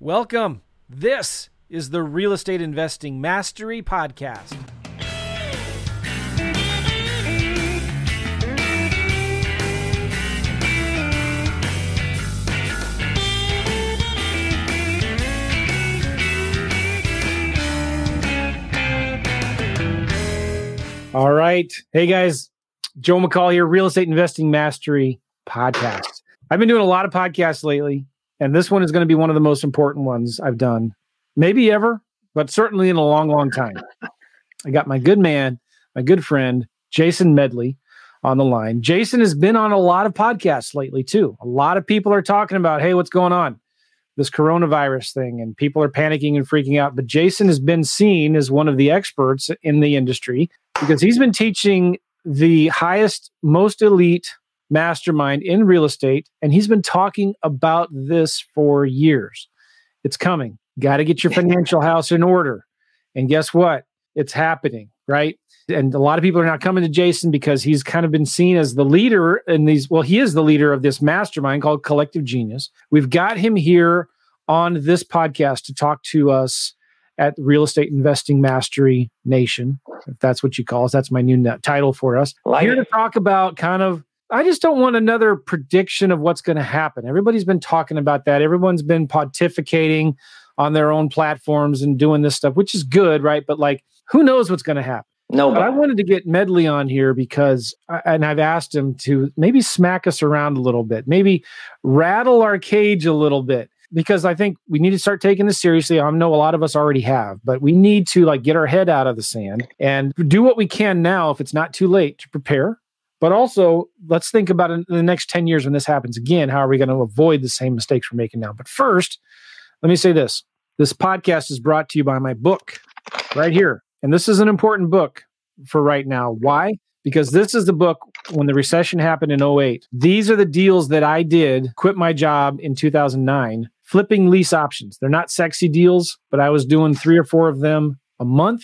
Welcome. This is the Real Estate Investing Mastery Podcast. All right. Hey guys, Joe McCall here, Real Estate Investing Mastery Podcast. I've been doing a lot of podcasts lately, and this one is going to be one of the most important ones I've done, maybe ever, but certainly in a long, long time. I got my good man, my good friend, Jason Medley on the line. Jason has been on a lot of podcasts lately, too. A lot of people are talking about, hey, what's going on? This coronavirus thing, and people are panicking and freaking out. But Jason has been seen as one of the experts in the industry because he's been teaching the highest, most elite mastermind in real estate, and he's been talking about this for years. It's coming. Got to get your financial house in order. And guess what? It's happening, right? And a lot of people are not coming to Jason because he's kind of been seen as the leader in these. Well, he is the leader of this mastermind called Collective Genius. We've got him here on this podcast to talk to us at Real Estate Investing Mastery Nation, if that's what you call us. That's my new title for us. Like here it. to talk about kind of I just don't want another prediction of what's going to happen. Everybody's been talking about that. Everyone's been pontificating on their own platforms and doing this stuff, which is good, right? But like, who knows what's going to happen? No, But I wanted to get Medley on here because, and I've asked him to maybe smack us around a little bit, maybe rattle our cage a little bit, because I think we need to start taking this seriously. I know a lot of us already have, but we need to like get our head out of the sand and do what we can now, if it's not too late, to prepare. But also, let's think about in the next 10 years when this happens again, how are we going to avoid the same mistakes we're making now? But first, let me say this this podcast is brought to you by my book right here. And this is an important book for right now. Why? Because this is the book when the recession happened in 08. These are the deals that I did, quit my job in 2009, flipping lease options. They're not sexy deals, but I was doing three or four of them a month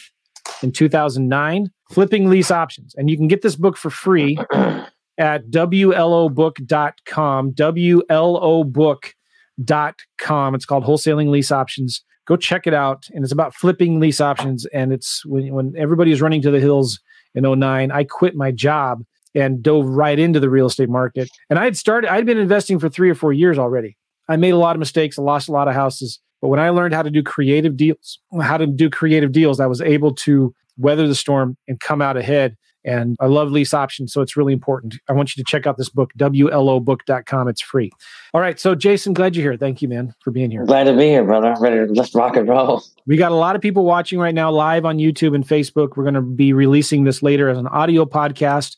in 2009, flipping lease options. And you can get this book for free at WLObook.com, WLObook.com. It's called Wholesaling Lease Options. Go check it out. And it's about flipping lease options. And it's when, when everybody is running to the hills in 09, I quit my job and dove right into the real estate market. And I had started, I'd been investing for three or four years already. I made a lot of mistakes, I lost a lot of houses. But when I learned how to do creative deals, how to do creative deals, I was able to weather the storm and come out ahead. And I love lease options, so it's really important. I want you to check out this book, WLObook.com. It's free. All right. So, Jason, glad you're here. Thank you, man, for being here. glad to be here, brother. Ready to let's rock and roll. We got a lot of people watching right now live on YouTube and Facebook. We're going to be releasing this later as an audio podcast.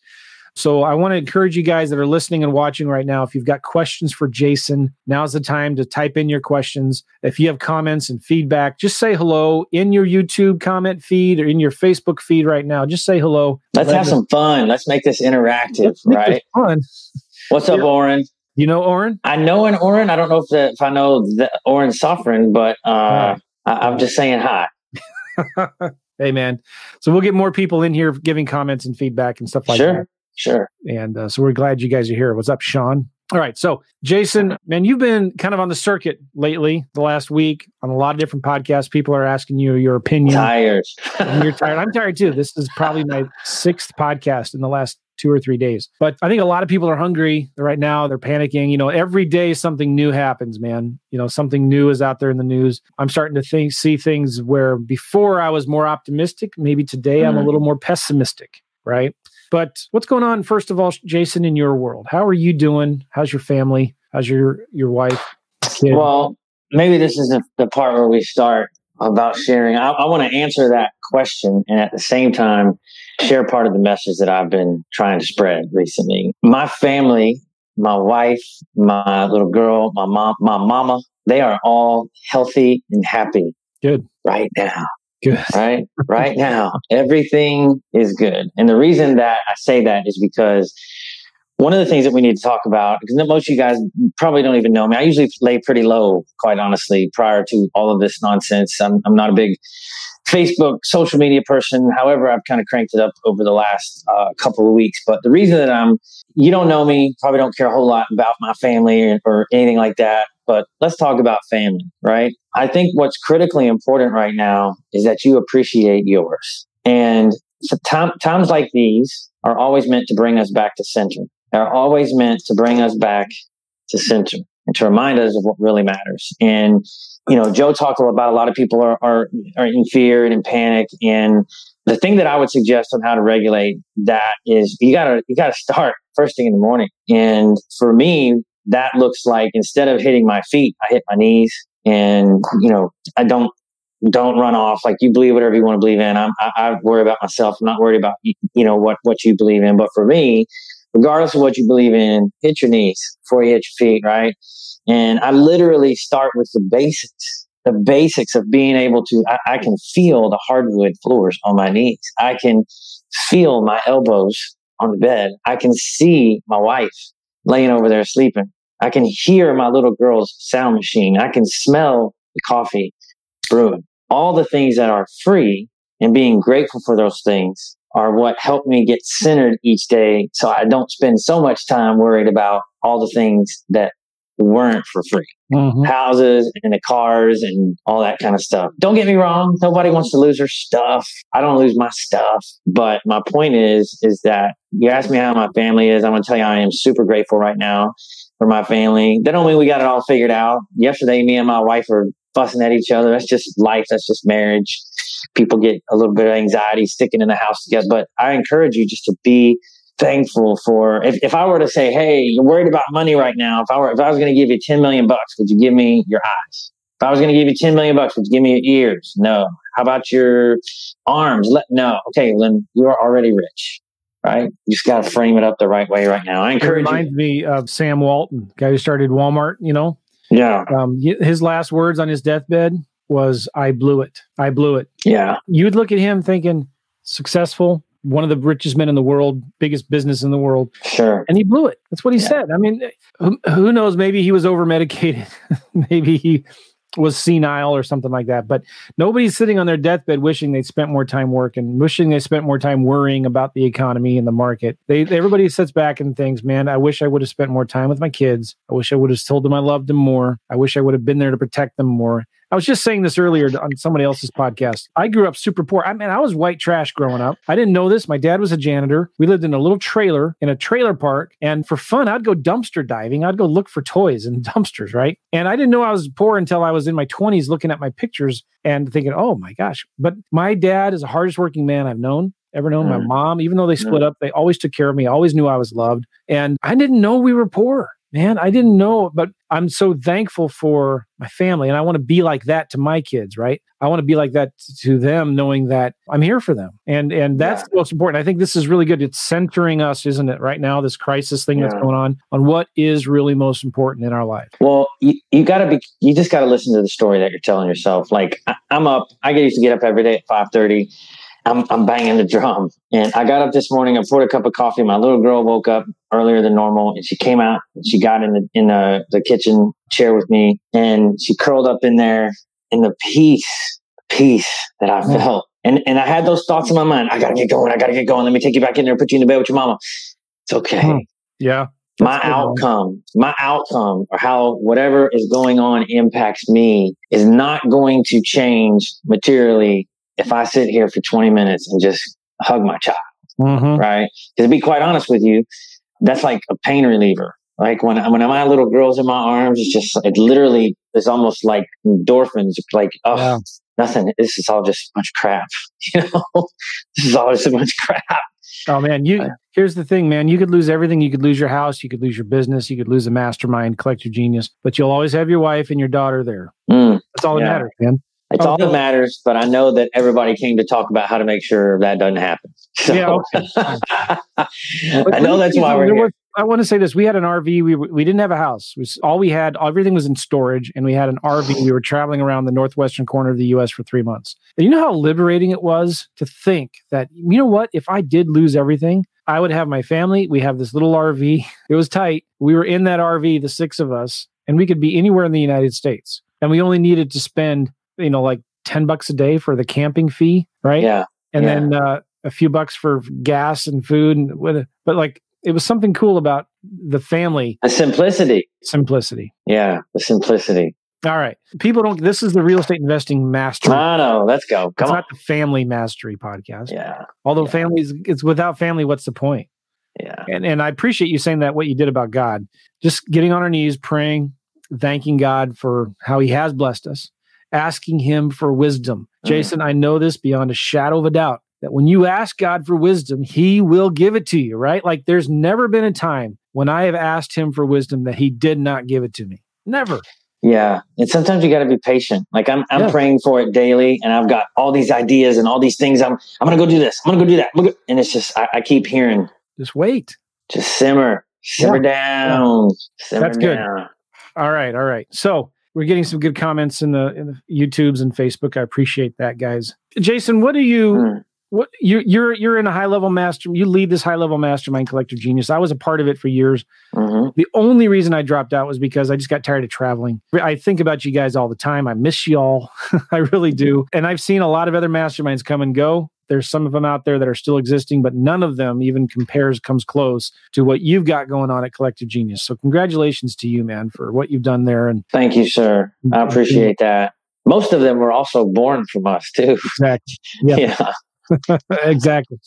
So I want to encourage you guys that are listening and watching right now. If you've got questions for Jason, now's the time to type in your questions. If you have comments and feedback, just say hello in your YouTube comment feed or in your Facebook feed right now. Just say hello. Let's Let have us- some fun. Let's make this interactive, Let's make this right? Fun. What's up. Oren? You know, Oren? I know an Oren. I don't know if the, if I know the Oren Sovereign, but uh, I, I'm just saying hi. hey, man. So we'll get more people in here giving comments and feedback and stuff like sure, that. Sure. And uh, so we're glad you guys are here. What's up, Sean? All right. So, Jason, man, you've been kind of on the circuit lately, the last week, on a lot of different podcasts. People are asking you your opinion. Tired. And you're tired. I'm tired too. This is probably my sixth podcast in the last two or three days. But I think a lot of people are hungry right now. They're panicking. You know, every day something new happens, man. You know, something new is out there in the news. I'm starting to think, see things where before I was more optimistic. Maybe today I'm a Mhm. little more pessimistic, right? But what's going on, first of all, Jason, in your world? How are you doing? How's your family? How's your your wife? Kid? Well, maybe this is the, the part where we start about sharing. I, I want to answer that question and at the same time share part of the message that I've been trying to spread recently. My family, my wife, my little girl, my mom, my mama, they are all healthy and happy Good. right now. Good. Right? right now. Everything is good. And the reason that I say that is because one of the things that we need to talk about, because most of you guys probably don't even know me. I usually lay pretty low, quite honestly, prior to all of this nonsense. I'm, I'm not a big Facebook social media person. However, I've kind of cranked it up over the last uh, couple of weeks. But the reason that I'm, you don't know me, probably don't care a whole lot about my family or, or anything like that. But let's talk about family, right? I think what's critically important right now is that you appreciate yours. And so time, times like these are always meant to bring us back to center. They're always meant to bring us back to center and to remind us of what really matters. And, you know, Joe talked about a lot of people are, are, are in fear and in panic. And the thing that I would suggest on how to regulate that is you gotta, you gotta start first thing in the morning. And for me, that looks like instead of hitting my feet, I hit my knees and, you know, I don't, don't run off. Like you believe whatever you want to believe in. I'm, I, I worry about myself. I'm not worried about, you know, what, what you believe in. But for me, regardless of what you believe in, hit your knees before you hit your feet, right? And I literally start with the basics, the basics of being able to, I, I can feel the hardwood floors on my knees. I can feel my elbows on the bed. I can see my wife laying over there sleeping. I can hear my little girl's sound machine. I can smell the coffee brewing. All the things that are free and being grateful for those things are what help me get centered each day so I don't spend so much time worried about all the things that weren't for free. Mm-hmm. Houses and the cars and all that kind of stuff. Don't get me wrong. Nobody wants to lose their stuff. I don't lose my stuff. But my point is, is that you ask me how my family is. I'm going to tell you, I am super grateful right now for my family. That don't mean we got it all figured out. Yesterday, me and my wife were fussing at each other. That's just life. That's just marriage. People get a little bit of anxiety sticking in the house together. But I encourage you just to be thankful for if, if I were to say, Hey, you're worried about money right now. If I were, if I was going to give you 10 million bucks, would you give me your eyes? If I was going to give you 10 million bucks, would you give me your ears? No. How about your arms? Let, no. Okay. then you are already rich, right? You just got to frame it up the right way right now. I encourage it reminds you. me of Sam Walton, guy who started Walmart, you know? Yeah. Um, his last words on his deathbed was, I blew it. I blew it. Yeah. You'd look at him thinking, successful, one of the richest men in the world, biggest business in the world. Sure. And he blew it. That's what he yeah. said. I mean, who, who, knows? Maybe he was over medicated. maybe he was senile or something like that. But nobody's sitting on their deathbed wishing they spent more time working, wishing they spent more time worrying about the economy and the market. They everybody sits back and thinks, "Man, I wish I would have spent more time with my kids. I wish I would have told them I loved them more. I wish I would have been there to protect them more." I was just saying this earlier on somebody else's podcast. I grew up super poor. I mean, I was white trash growing up. I didn't know this. My dad was a janitor. We lived in a little trailer in a trailer park. And for fun, I'd go dumpster diving. I'd go look for toys in dumpsters, right? And I didn't know I was poor until I was in my 20s looking at my pictures and thinking, oh my gosh. But my dad is the hardest working man I've known ever known. Mm. My mom, even though they split mm. up, they always took care of me, always knew I was loved. And I didn't know we were poor man, I didn't know, but I'm so thankful for my family. And I want to be like that to my kids, right? I want to be like that to them, knowing that I'm here for them. And and that's yeah. the most important. I think this is really good. It's centering us, isn't it, right now, this crisis thing yeah. that's going on, on what is really most important in our life. Well, you, you gotta be you just gotta listen to the story that you're telling yourself. Like I, I'm up, I get used to get up every day at five thirty I'm, I'm banging the drum. And I got up this morning, I poured a cup of coffee. My little girl woke up earlier than normal and she came out and she got in the, in the, the kitchen chair with me and she curled up in there in the peace, peace that I felt. And, and I had those thoughts in my mind. I gotta get going. I gotta get going. Let me take you back in there, put you in the bed with your mama. It's okay. Hmm. Yeah. my outcome, my outcome or how whatever is going on impacts me is not going to change materially if I sit here for 20 minutes and just hug my child, mm-hmm. right? Because to be quite honest with you, that's like a pain reliever. Like when when my little girl's in my arms, it's just it literally is almost like endorphins. Like oh, yeah. nothing. This is all just a bunch of crap. You know, this is all just a bunch of crap. Oh man, you here's the thing, man. You could lose everything. You could lose your house. You could lose your business. You could lose a mastermind, Collective Genius. But you'll always have your wife and your daughter there. Mm, That's all that matters, man. It's oh, all that matters, but I know that everybody came to talk about how to make sure that doesn't happen. So, yeah, okay. I know that's why we're here. Was, I want to say this: we had an RV. We we didn't have a house. Was, all we had. Everything was in storage, and we had an RV. We were traveling around the northwestern corner of the U.S. for three months. And you know how liberating it was to think that you know what? If I did lose everything, I would have my family. We have this little RV. It was tight. We were in that RV, the six of us, and we could be anywhere in the United States. And we only needed to spend you know, like 10 bucks a day for the camping fee, right? Yeah. And yeah. then uh, a few bucks for gas and food. And but like, it was something cool about the family, the simplicity, simplicity. Yeah, the simplicity. All right. People don't, this is the real estate investing mastery. I know. Let's go. Come it's on. not the family mastery podcast. Yeah. Although yeah. families, it's without family, what's the point? Yeah. And, and I appreciate you saying that what you did about God, just getting on our knees, praying, thanking God for how he has blessed us, asking him for wisdom. Mm. Jason, I know this beyond a shadow of a doubt that when you ask God for wisdom, he will give it to you, right? Like there's never been a time when I have asked him for wisdom that he did not give it to me. Never. Yeah. And sometimes you got to be patient. Like I'm, I'm yeah. praying for it daily and I've got all these ideas and all these things. I'm, I'm going to go do this. I'm going to go do that. Go. And it's just, I, I, keep hearing. Just wait. Just simmer, simmer yeah. down. Simmer That's good. All right. All right. So we're getting some good comments in the, in the YouTubes and Facebook. I appreciate that, guys. Jason, what do you, mm what you you're you're in a high level master you lead this high level mastermind collective genius. I was a part of it for years. Mm-hmm. the only reason i dropped out was because i just got tired of traveling. I think about you guys all the time. I miss y'all i really do. And i've seen a lot of other masterminds come and go there's some of them out there that are still existing but none of them even compares comes close to what you've got going on at collective genius so congratulations to you man for what you've done there and thank you sir i appreciate that most of them were also born from us too exactly yeah. yeah. exactly.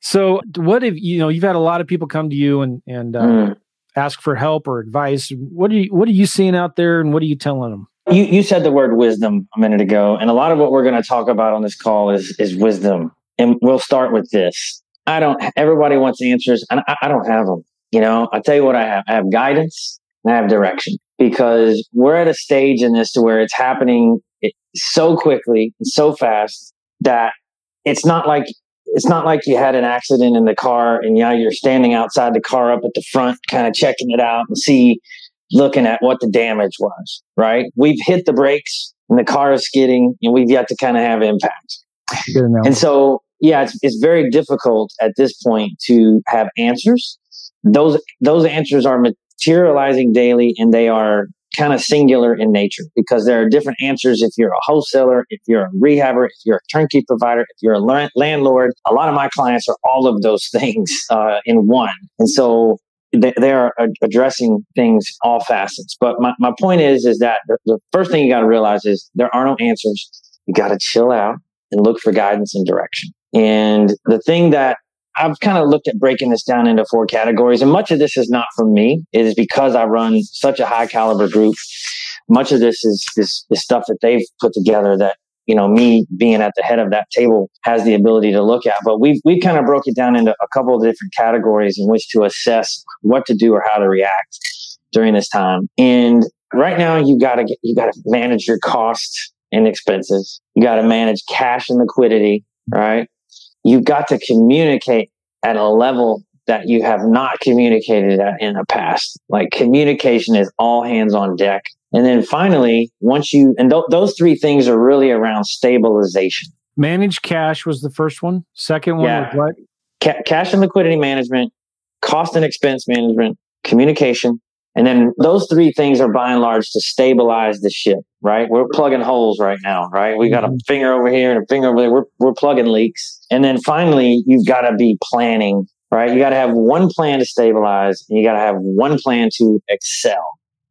So, what if you know you've had a lot of people come to you and and uh, mm. ask for help or advice? What are you What are you seeing out there, and what are you telling them? You you said the word wisdom a minute ago, and a lot of what we're going to talk about on this call is is wisdom. And we'll start with this. I don't. Everybody wants answers, and I, I don't have them. You know, I tell you what I have. I have guidance. And I have direction because we're at a stage in this to where it's happening eh, so quickly and so fast that it's not like it's not like you had an accident in the car and yeah you're standing outside the car up at the front kind of checking it out and see looking at what the damage was right we've hit the brakes and the car is skidding and we've yet to kind of have impact and so yeah it's, it's very difficult at this point to have answers those those answers are materializing daily and they are kind of singular in nature because there are different answers if you're a wholesaler, if you're a rehabber, if you're a turnkey provider, if you're a landlord. A lot of my clients are all of those things uh, in one. And so they, are addressing things all facets. But my, my point is, is that the, the first thing you got to realize is there are no answers. You got to chill out and look for guidance and direction. And the thing that I've kind of looked at breaking this down into four categories, and much of this is not from me. It is because I run such a high caliber group. Much of this is, is, is stuff that they've put together that you know me being at the head of that table has the ability to look at. But we've we've kind of broke it down into a couple of different categories in which to assess what to do or how to react during this time. And right now, you got to you got to manage your costs and expenses. You got to manage cash and liquidity, right? you've got to communicate at a level that you have not communicated at in the past. Like communication is all hands on deck. And then finally, once you, and th- those three things are really around stabilization. Manage cash was the first one. Second one yeah. what? Ca- cash and liquidity management, cost and expense management, communication, and then those three things are by and large to stabilize the ship, right? We're plugging holes right now, right? We got a mm-hmm. finger over here and a finger over there. We're, we're plugging leaks. And then finally, you've got to be planning, right? You got to have one plan to stabilize and you got to have one plan to excel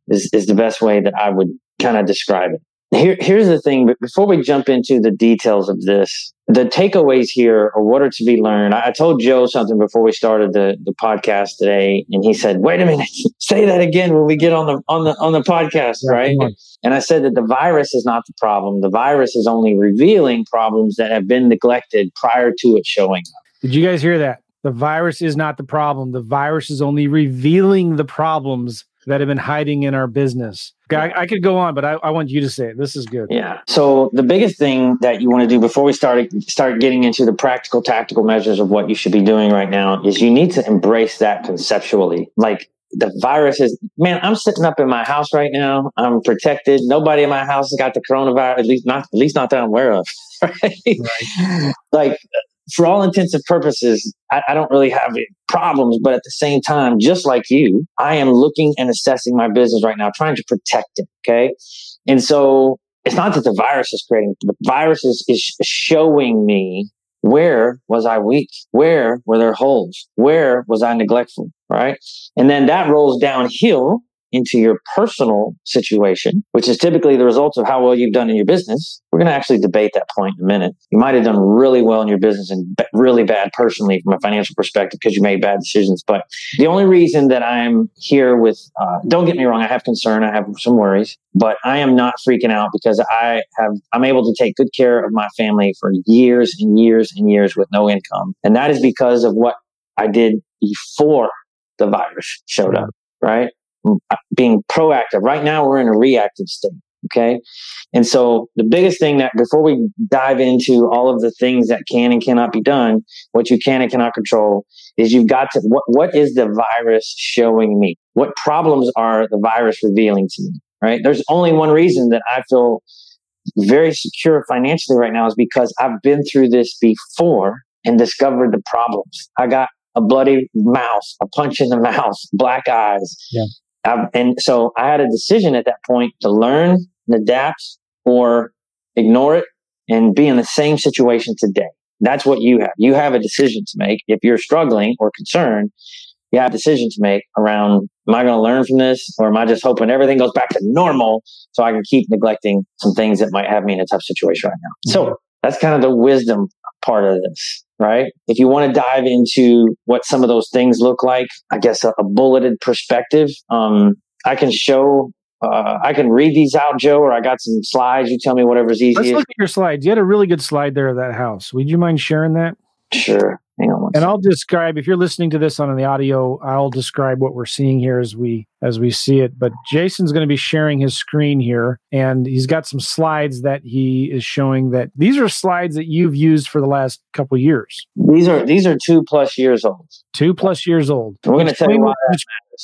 is, is the best way that I would kind of describe it. Here, here's the thing, but before we jump into the details of this, the takeaways here are what are to be learned. I, told Joe something before we started the, the podcast today, and he said, "Wait a minute, say that again when we get on the on the on the podcast, right?" And I said that the virus is not the problem. The virus is only revealing problems that have been neglected prior to it showing up. Did you guys hear that? The virus is not the problem. The virus is only revealing the problems that have been hiding in our business. I, I could go on, but I, I, want you to say it. This is good. Yeah. So the biggest thing that you want to do before we start start getting into the practical, tactical measures of what you should be doing right now is you need to embrace that conceptually. Like the virus is, man, I'm sitting up in my house right now. I'm protected. Nobody in my house has got the coronavirus. At least not, at least not that I'm aware of. Right? right. Like for all intents and purposes, I, I, don't really have problems. But at the same time, just like you, I am looking and assessing my business right now, trying to protect it. Okay. And so it's not that the virus is creating, the virus is, is showing me where was I weak? Where were there holes? Where was I neglectful? Right. And then that rolls downhill into your personal situation, which is typically the results of how well you've done in your business. We're going to actually debate that point in a minute. You might have done really well in your business and really bad personally from a financial perspective because you made bad decisions. But the only reason that I'm here with, uh, don't get me wrong, I have concern, I have some worries, but I am not freaking out because I have, I'm able to take good care of my family for years and years and years with no income. And that is because of what I did before the virus showed up, right? Being proactive. Right now, we're in a reactive state. Okay. And so the biggest thing that before we dive into all of the things that can and cannot be done, what you can and cannot control is you've got to, what, what is the virus showing me? What problems are the virus revealing to me? Right. There's only one reason that I feel very secure financially right now is because I've been through this before and discovered the problems. I got a bloody mouth, a punch in the mouth, black eyes, yeah. I've, and so I had a decision at that point to learn and adapt or ignore it and be in the same situation today. That's what you have. You have a decision to make. If you're struggling or concerned, you have a decision to make around, am I going to learn from this or am I just hoping everything goes back to normal so I can keep neglecting some things that might have me in a tough situation right now? So mm-hmm. that's kind of the wisdom part of this right? If you want to dive into what some of those things look like, I guess a, a bulleted perspective, um, I can show. Uh, I can read these out, Joe, or I got some slides. You tell me whatever's easiest. Let's look at your slides. You had a really good slide there of that house. Would you mind sharing that? Sure. Hang on. and I'll describe if you're listening to this on the audio, I'll describe what we're seeing here as we as we see it. But Jason's going to be sharing his screen here, and he's got some slides that he is showing. That these are slides that you've used for the last couple years. These are these are two plus years old. Two plus years old. We're going to tell you why.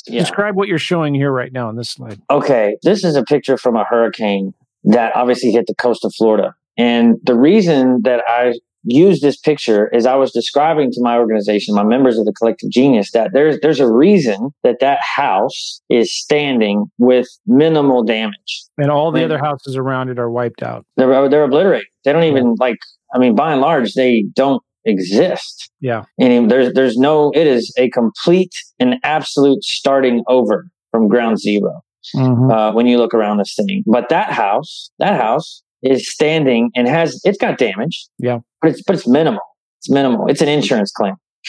Yeah. Describe what you're showing here right now on this slide. Okay, this is a picture from a hurricane that obviously hit the coast of Florida. And the reason that I use this picture as I was describing to my organization, my members of the collective genius, that there's there's a reason that that house is standing with minimal damage, and all the and other houses around it are wiped out. They're they're obliterated. They don't even like. I mean, by and large, they don't exist. Yeah, and there's there's no. It is a complete and absolute starting over from ground 0 mm-hmm. uh, when you look around this thing. But that house, that house is standing and has it's got damage. Yeah. But it's but it's minimal. It's minimal. It's an insurance claim.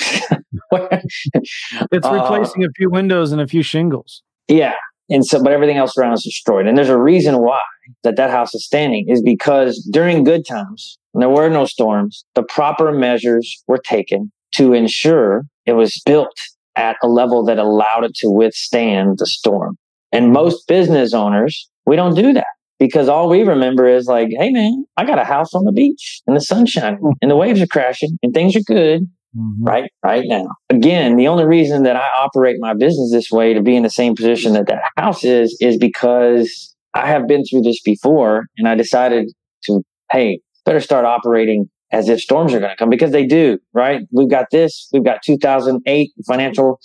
it's uh, replacing uh, a few windows and a few shingles. Yeah. And so but everything else around is destroyed. And there's a reason why that that house is standing is because during good times, when there were no storms, the proper measures were taken to ensure it was built at a level that allowed it to withstand the storm. And most business owners, we don't do that because all we remember is like, hey man, I got a house on the beach and the sun's shining hmm. and the waves are crashing and things are good. Mm-hmm. Right, right now. Again, the only reason that I operate my business this way to be in the same position that that house is, is because I have been through this before and I decided to, hey, better start operating as if storms are going to come because they do, right? We've got this, we've got 2008 financial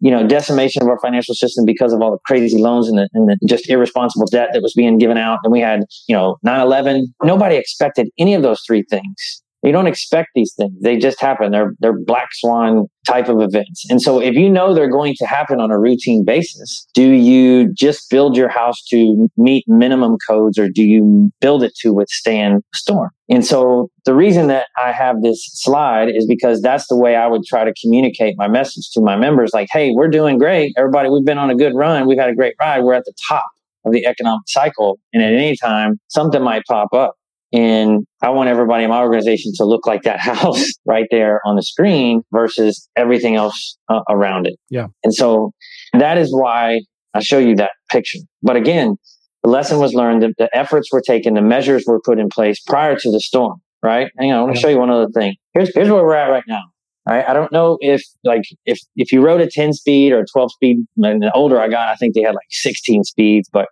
you know, decimation of our financial system because of all the crazy loans and the, and the just irresponsible debt that was being given out. And we had, you know, 9-11. Nobody expected any of those three things. You don't expect these things. They just happen. They're, they're black swan type of events. And so if you know they're going to happen on a routine basis, do you just build your house to meet minimum codes or do you build it to withstand storm? And so the reason that I have this slide is because that's the way I would try to communicate my message to my members. Like, Hey, we're doing great. Everybody, we've been on a good run. We've had a great ride. We're at the top of the economic cycle. And at any time, something might pop up. And I want everybody in my organization to look like that house right there on the screen versus everything else uh, around it. Yeah. And so that is why I show you that picture. But again, the lesson was learned, the, the efforts were taken, the measures were put in place prior to the storm, right? Hang on, I want to show you one other thing. Here's, here's where we're at right now. Right? I don't know if like if if you rode a 10 speed or 12 speed, and the older I got, I think they had like 16 speeds, but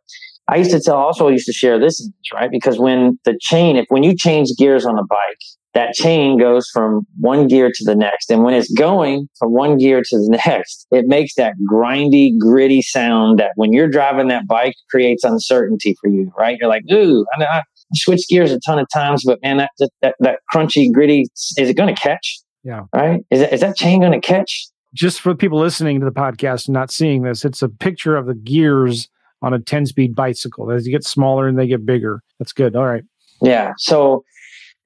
I used to tell, also I used to share this image, right? Because when the chain, if when you change gears on a bike, that chain goes from one gear to the next. And when it's going from one gear to the next, it makes that grindy, gritty sound that when you're driving that bike creates uncertainty for you, right? You're like, ooh, I, switch gears a ton of times, but man, that that that, that crunchy, gritty, is it going to catch? Yeah. Right? Is that, is that chain going to catch? Just for people listening to the podcast and not seeing this, it's a picture of the gears on a 10 speed bicycle. As you get smaller and they get bigger. That's good. All right. Yeah. So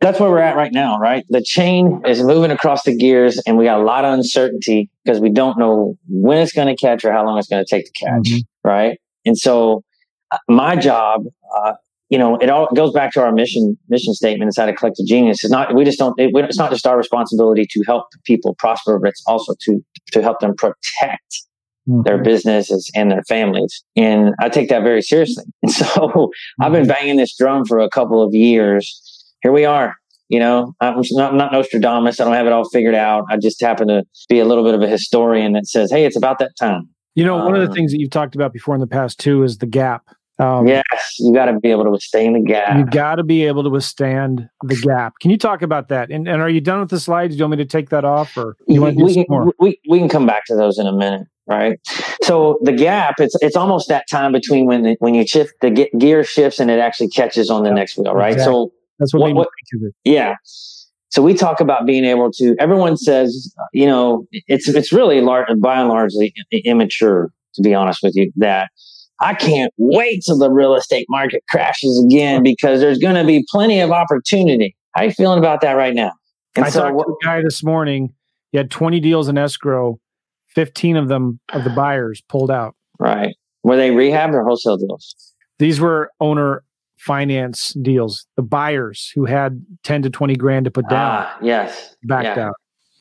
that's where we're at right now, right? The chain is moving across the gears and we got a lot of uncertainty because we don't know when it's going to catch or how long it's going to take to catch, mm-hmm. right? And so uh, my job, uh, you know, it all goes back to our mission mission statement inside of Collective Genius. It's not we just don't. It, it's not just our responsibility to help people prosper, but it's also to to help them protect mm-hmm. their businesses and their families. And I take that very seriously. And so mm-hmm. I've been mm-hmm. banging this drum for a couple of years. Here we are. You know, I'm not, I'm not Nostradamus. I don't have it all figured out. I just happen to be a little bit of a historian that says, "Hey, it's about that time." You know, one um, of the um, things that you've talked about before in the past too is the gap. Um, yes, you got to be able to withstand the gap. You got to be able to withstand the gap. Can you talk about that? And, and are you done with the slides? Do you want me to take that off, or you want to we, can, we, we can come back to those in a minute, right? So the gap, it's it's almost that time between when the, when you shift the gear shifts and it actually catches on the next wheel, right? Exactly. So that's what, what, what yeah. So we talk about being able to. Everyone says, you know, it's it's really large, by and largely immature, to be honest with you. That I can't wait till the real estate market crashes again because there's going to be plenty of opportunity. How are you feeling about that right now? And I so, talked to a guy this morning. He had 20 deals in escrow. 15 of them of the buyers pulled out. Right. Were they rehab or wholesale deals? These were owner finance deals. The buyers who had 10 to 20 grand to put down. Ah, yes. Backed yeah. out.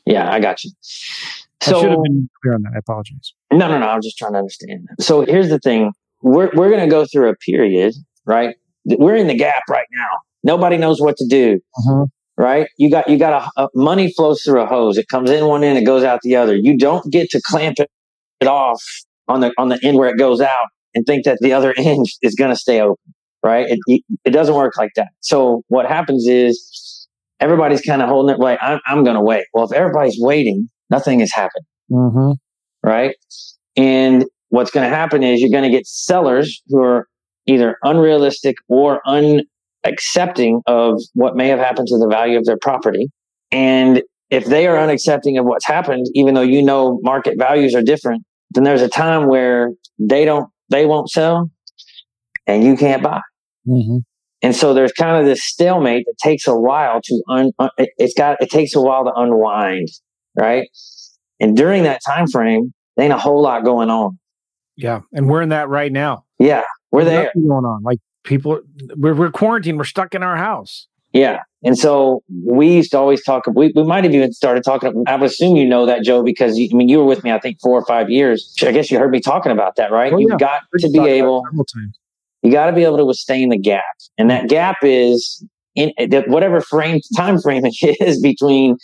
Yeah, I got you. So, I should have been clear on that. I apologize. No, no, no. I'm just trying to understand. So here's the thing we're, we're going to go through a period, right? We're in the gap right now. Nobody knows what to do. Mm-hmm. Right? You got, you got a, a, money flows through a hose. It comes in one end, it goes out the other. You don't get to clamp it, it off on the, on the end where it goes out and think that the other end is going to stay open. Right? It, it doesn't work like that. So what happens is everybody's kind of holding it like, I'm, I'm going to wait. Well, if everybody's waiting, nothing has happened. Mm-hmm. Right? And what's going to happen is you're going to get sellers who are either unrealistic or unaccepting of what may have happened to the value of their property. And if they are unaccepting of what's happened, even though you know market values are different, then there's a time where they don't, they won't sell and you can't buy. Mm-hmm. And so there's kind of this stalemate that takes a while to un, un, it's got, it takes a while to unwind. Right. And during that time frame, there ain't a whole lot going on. Yeah, and we're in that right now. Yeah, we're There's there. Going on, like people, we're, we're quarantined. We're stuck in our house. Yeah, and so we used to always talk. We, we might have even started talking. I would assume you know that, Joe, because you, I mean you were with me. I think four or five years. I guess you heard me talking about that, right? Oh, You've yeah. got to be able. You got to be able to withstand the gap, and that gap is in eh, whatever frame time frame it is between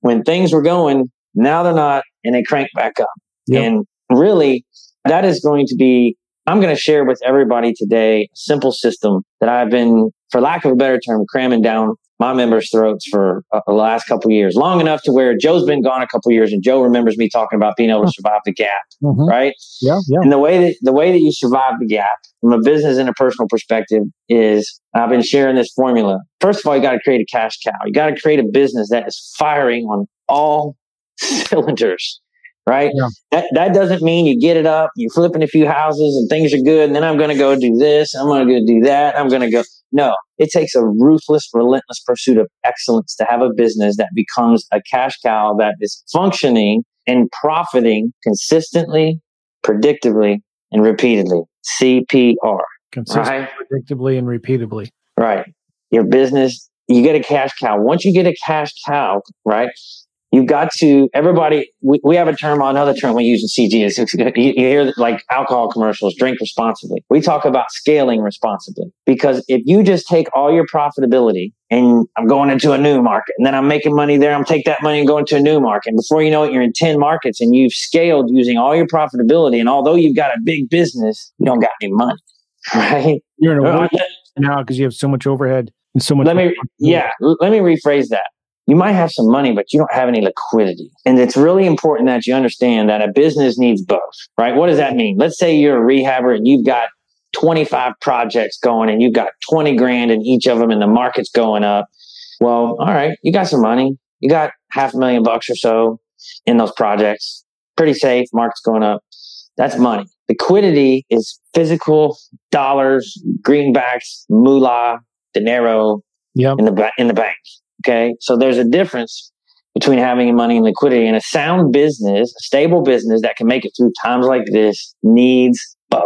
when things were going. Now they're not, and they crank back up. Yep. And really, that is going to be, I'm going to share with everybody today a simple system that I've been, for lack of a better term, cramming down my members' throats for uh, the last couple years, long enough to where Joe's been gone a couple years, and Joe remembers me talking about being able to survive the gap, mm-hmm. right? Yeah, yeah. And the way that the way that you survive the gap from a business and a personal perspective is I've been sharing this formula. First of all, you got to create a cash cow. You got to create a business that is firing on all cylinders right? Yeah. That that doesn't mean you get it up, you're flipping a few houses and things are good, and then I'm going to go do this, I'm going to go do that, I'm going to go. No, it takes a ruthless, relentless pursuit of excellence to have a business that becomes a cash cow that is functioning and profiting consistently, predictably, and repeatedly. CPR. Consistently, right? predictably, and repeatably. Right. Your business, you get a cash cow. Once you get a cash cow, right? You've got to, everybody, we, we have a term, on another term we use in CG is you, you hear like alcohol commercials, drink responsibly. We talk about scaling responsibly because if you just take all your profitability and I'm going into a new market and then I'm making money there, I'm take that money and go into a new market. And before you know it, you're in 10 markets and you've scaled using all your profitability. And although you've got a big business, you don't got any money, right? You're in a uh, now because you have so much overhead and so much. Let me, yeah, let me rephrase that you might have some money, but you don't have any liquidity. And it's really important that you understand that a business needs both, right? What does that mean? Let's say you're a rehabber and you've got 25 projects going and you've got 20 grand in each of them and the market's going up. Well, all right, you got some money. You got half a million bucks or so in those projects. Pretty safe. Market's going up. That's money. Liquidity is physical dollars, greenbacks, moolah, dinero Yep. in the in the bank. Okay, so there's a difference between having money and liquidity. And a sound business, a stable business that can make it through times like this, needs both.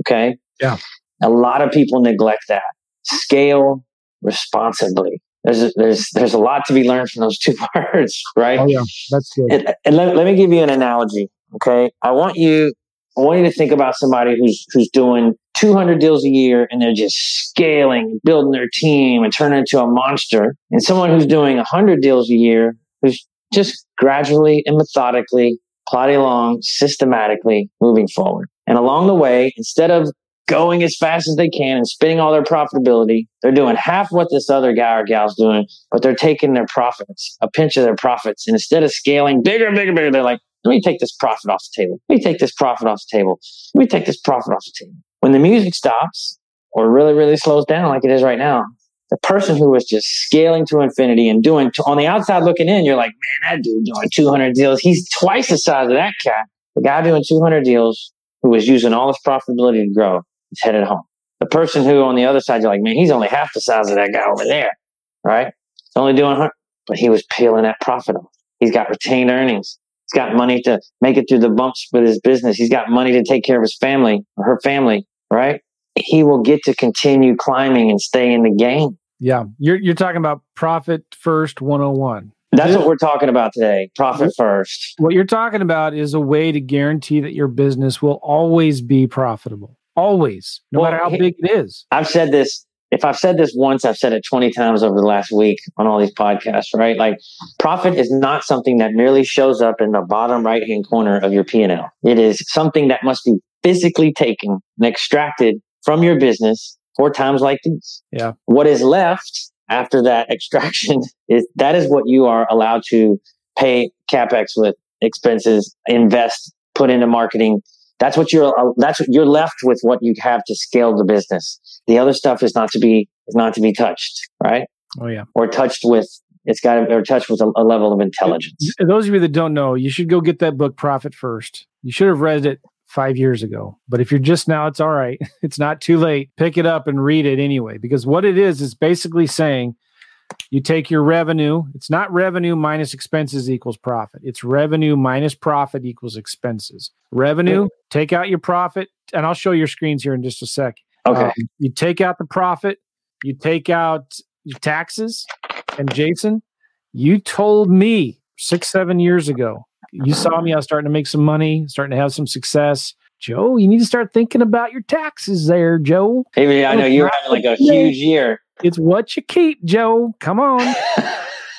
Okay. Yeah. A lot of people neglect that. Scale responsibly. There's a, there's there's a lot to be learned from those two words, right? Oh yeah, that's good. And, and let, let me give you an analogy. Okay. I want you, I want you to think about somebody who's, who's doing 200 deals a year and they're just scaling, building their team and turning into a monster. And someone who's doing 100 deals a year who's just gradually and methodically plodding along, systematically moving forward. And along the way, instead of going as fast as they can and spending all their profitability, they're doing half what this other guy or gal's doing, but they're taking their profits, a pinch of their profits. And instead of scaling bigger, bigger, bigger, they're like, let me take this profit off the table. Let me take this profit off the table. Let me take this profit off the table. When the music stops or really, really slows down like it is right now, the person who was just scaling to infinity and doing on the outside looking in, you're like, man, that dude doing 200 deals. He's twice the size of that cat. The guy doing 200 deals who was using all his profitability to grow is headed home. The person who on the other side, you're like, man, he's only half the size of that guy over there, right? He's only doing, 100, but he was peeling that profit off. He's got retained earnings. He's got money to make it through the bumps with his business. He's got money to take care of his family or her family, right? He will get to continue climbing and stay in the game. Yeah, you're you're talking about profit first 101. That's what we're talking about today. Profit first. What you're talking about is a way to guarantee that your business will always be profitable. Always, no Well, matter how big it is. I've said this. If I've said this once, I've said it 20 times over the last week on all these podcasts, right? Like profit is not something that merely shows up in the bottom right hand corner of your P&L. It is something that must be physically taken and extracted from your business for times like these. Yeah. What is left after that extraction is that is what you are allowed to pay capex with expenses, invest, put into marketing. That's what you're. uh, That's what you're left with. What you have to scale the business. The other stuff is not to be is not to be touched, right? Oh yeah. Or touched with. It's got to or touched with a, a level of intelligence. Those of you that don't know, you should go get that book Profit First. You should have read it 5 years ago. But if you're just now it's all right. It's not too late. Pick it up and read it anyway because what it is is basically saying you take your revenue, it's not revenue minus expenses equals profit. It's revenue minus profit equals expenses. Revenue, take out your profit, and I'll show your screens here in just a sec. Okay. Um, you take out the profit, you take out your taxes. And Jason, you told me six, seven years ago, you saw me, I was starting to make some money, starting to have some success. Joe, you need to start thinking about your taxes there, Joe. Maybe I know you're having like a huge year. It's what you keep, Joe. Come on.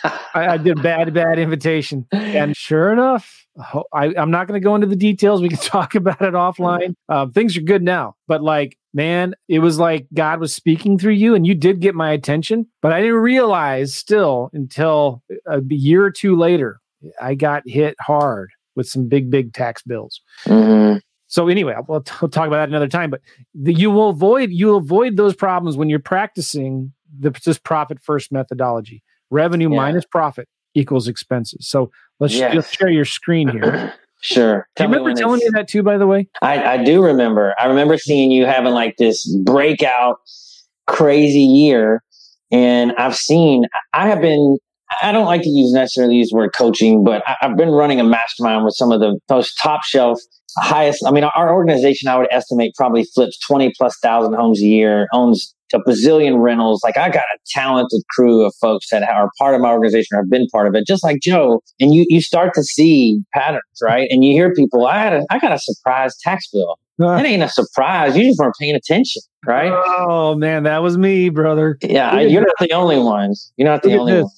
I, I did bad, bad invitation. And sure enough, I, I'm not going to go into the details. We can talk about it offline. Um, things are good now. But like, man, it was like God was speaking through you and you did get my attention. But I didn't realize still until a year or two later, I got hit hard with some big, big tax bills. Mhm. So anyway, we'll, t- we'll talk about that another time. But the, you will avoid you avoid those problems when you're practicing the this profit first methodology. Revenue Yeah. minus profit equals expenses. So let's Yes. let's share your screen here. Sure. Do you remember telling me that too? By the way, I, I do remember. I remember seeing you having like this breakout crazy year. And I've seen, I have been, I don't like to use necessarily use the word coaching, but I, I've been running a mastermind with some of the most top shelf, highest. I mean, our organization, I would estimate, probably flips 20 plus thousand homes a year, owns a bazillion rentals. Like I got a talented crew of folks that are part of my organization or have been part of it, just like Joe. And you, you start to see patterns, right? And you hear people, I had a, I got a surprise tax bill. That ain't a surprise. You just weren't paying attention, right? Oh man, that was me, brother. yeah, you're not the only ones. You're not the only one.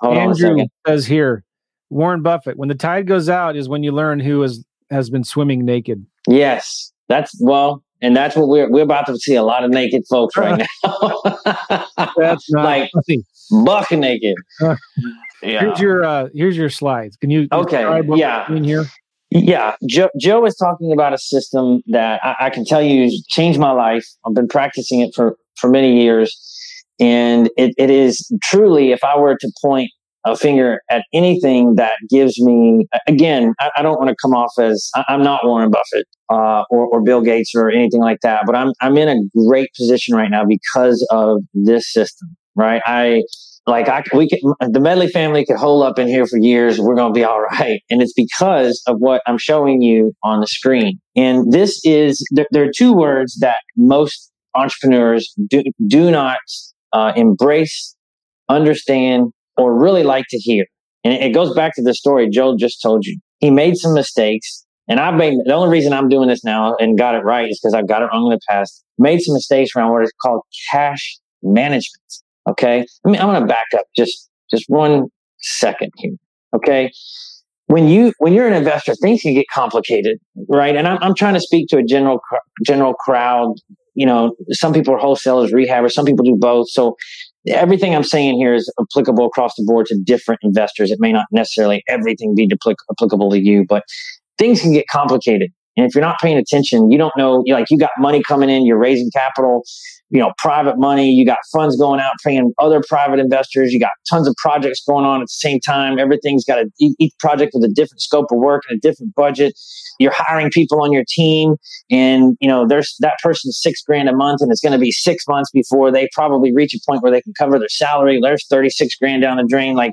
Hold on a Andrew second. says here, Warren Buffett. When the tide goes out, is when you learn who is has been swimming naked. Yes, that's well, and that's what we're we're about to see a lot of naked folks right now. That's like funny. buck naked. Yeah. Here's your uh, here's your slides. Can you Okay, yeah. doing here? Yeah, Joe, Joe is talking about a system that I, I can tell you changed my life. I've been practicing it for, for many years. And it, it is truly, if I were to point a finger at anything that gives me, again, I, I don't want to come off as I, am not Warren Buffett uh, or, or Bill Gates or anything like that, but I'm, I'm in a great position right now because of this system, right? I, like I, we can, the Medley family could hold up in here for years. We're going to be all right. And it's because of what I'm showing you on the screen. And this is, there, there are two words that most entrepreneurs do, do not uh, embrace, understand, or really like to hear. And it goes back to the story Joe just told you. He made some mistakes. And I've made the only reason I'm doing this now and got it right is because I've got it wrong in the past. Made some mistakes around what is called cash management. Okay. I mean, I'm going to back up just, just one second here. Okay. When you, when you're an investor, things can get complicated, right? And I'm, I'm trying to speak to a general, general crowd. You know, some people are wholesalers, rehabbers, some people do both. So everything I'm saying here is applicable across the board to different investors. It may not necessarily everything be applicable to you, but things can get complicated. And if you're not paying attention, you don't know, like you got money coming in, you're raising capital, you know, private money, you got funds going out paying other private investors, you got tons of projects going on at the same time. Everything's got a, each project with a different scope of work and a different budget. You're hiring people on your team and, you know, there's that person's six grand a month and it's going to be six months before they probably reach a point where they can cover their salary. There's 36 grand down the drain. Like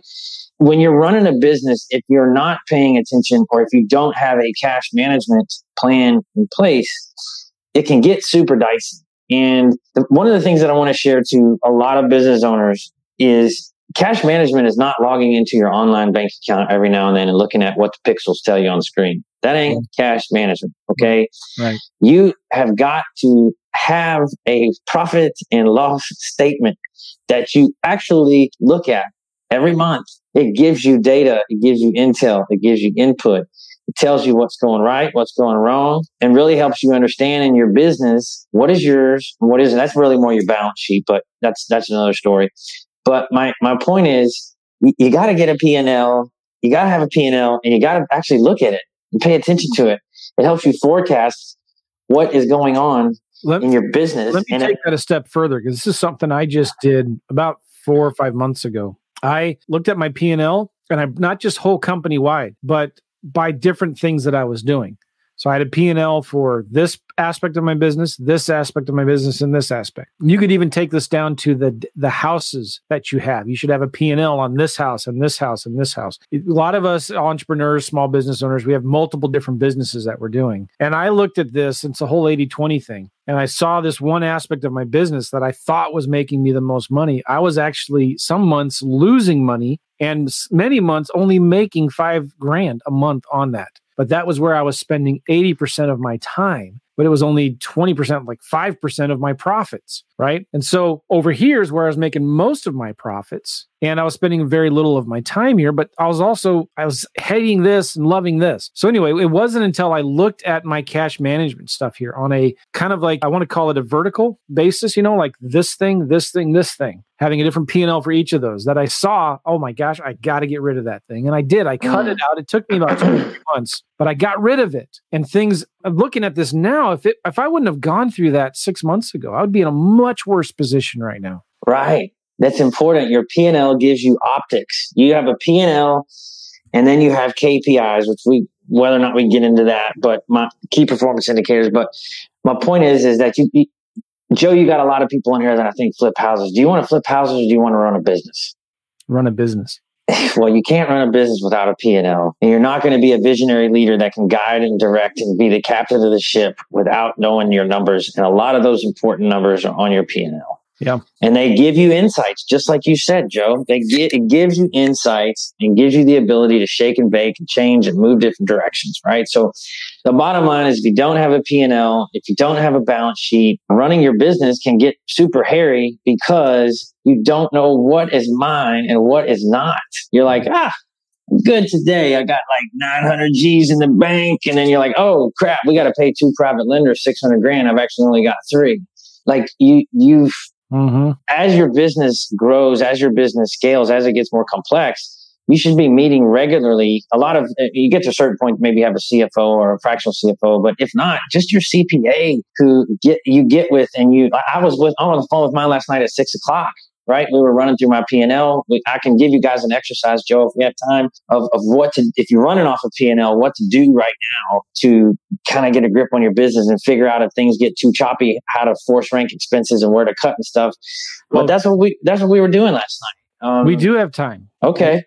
when you're running a business, if you're not paying attention or if you don't have a cash management plan in place, it can get super dicey. And the, one of the things that I want to share to a lot of business owners is cash management is not logging into your online bank account every now and then and looking at what the pixels tell you on the screen. That ain't mm-hmm. cash management. Okay. Right. You have got to have a profit and loss statement that you actually look at every month it gives you data, it gives you intel, it gives you input. It tells you what's going right, what's going wrong, and really helps you understand in your business what is yours, what isn't. That's really more your balance sheet, but that's that's another story. But my my point is, you, you got to get a P&L, you got to have a P&L, and you got to actually look at it and pay attention to it. It helps you forecast what is going on let, in your business. Let me take it, that a step further because this is something I just did about four or five months ago. I looked at my P&L and I'm not just whole company wide, but by different things that I was doing. So I had a P&L for this aspect of my business, this aspect of my business, and this aspect. You could even take this down to the the houses that you have. You should have a P&L on this house and this house and this house. A lot of us entrepreneurs, small business owners, we have multiple different businesses that we're doing. And I looked at this, it's a whole 80-20 thing. And I saw this one aspect of my business that I thought was making me the most money. I was actually some months losing money and many months only making five grand a month on that but that was where I was spending 80% of my time but it was only 20%, like 5% of my profits, right? And so over here is where I was making most of my profits. And I was spending very little of my time here, but I was also, I was hating this and loving this. So anyway, it wasn't until I looked at my cash management stuff here on a kind of like, I want to call it a vertical basis, you know, like this thing, this thing, this thing, having a different P&L for each of those that I saw, oh my gosh, I got to get rid of that thing. And I did, I cut mm. it out. It took me about two months, but I got rid of it. And things, I'm looking at this now, if it if I wouldn't have gone through that six months ago, I would be in a much worse position right now. Right. That's important. Your P&L gives you optics. You have a P&L and then you have KPIs, which we, whether or not we get into that, but my key performance indicators. But my point is, is that you, you Joe, you got a lot of people in here that I think flip houses. Do you want to flip houses or do you want to run a business? Run a business. well, you can't run a business without a P&L. And you're not going to be a visionary leader that can guide and direct and be the captain of the ship without knowing your numbers. And a lot of those important numbers are on your P&L. Yeah. And they give you insights, just like you said, Joe. They get, it gives you insights and gives you the ability to shake and bake and change and move different directions, right? So the bottom line is if you don't have a P&L, if you don't have a balance sheet, running your business can get super hairy because you don't know what is mine and what is not. You're like, ah, good today. I got like 900 G's in the bank. And then you're like, oh crap, we got to pay two private lenders 600 grand. I've actually only got three. Like you, you've Mm-hmm. As your business grows, as your business scales, as it gets more complex, you should be meeting regularly. A lot of you get to a certain point, maybe have a CFO or a fractional CFO, but if not, just your CPA who get you get with and you. I was with I'm on the phone with mine last night at six o'clock. Right, we were running through my P and L. I can give you guys an exercise, Joe, if we have time, of, of what to if you're running off of P and L, what to do right now to kind of get a grip on your business and figure out if things get too choppy, how to force rank expenses and where to cut and stuff. But well, that's what we that's what we were doing last night. Um, we do have time. Okay.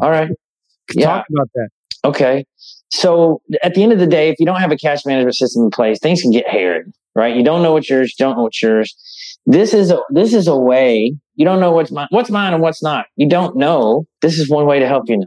All right. Yeah. Talk about that. Okay. So at the end of the day, if you don't have a cash management system in place, things can get hairy, right? You don't know what's yours, don't know what's yours. This is a, this is a way you don't know what's mine, what's mine and what's not. You don't know. This is one way to help you know.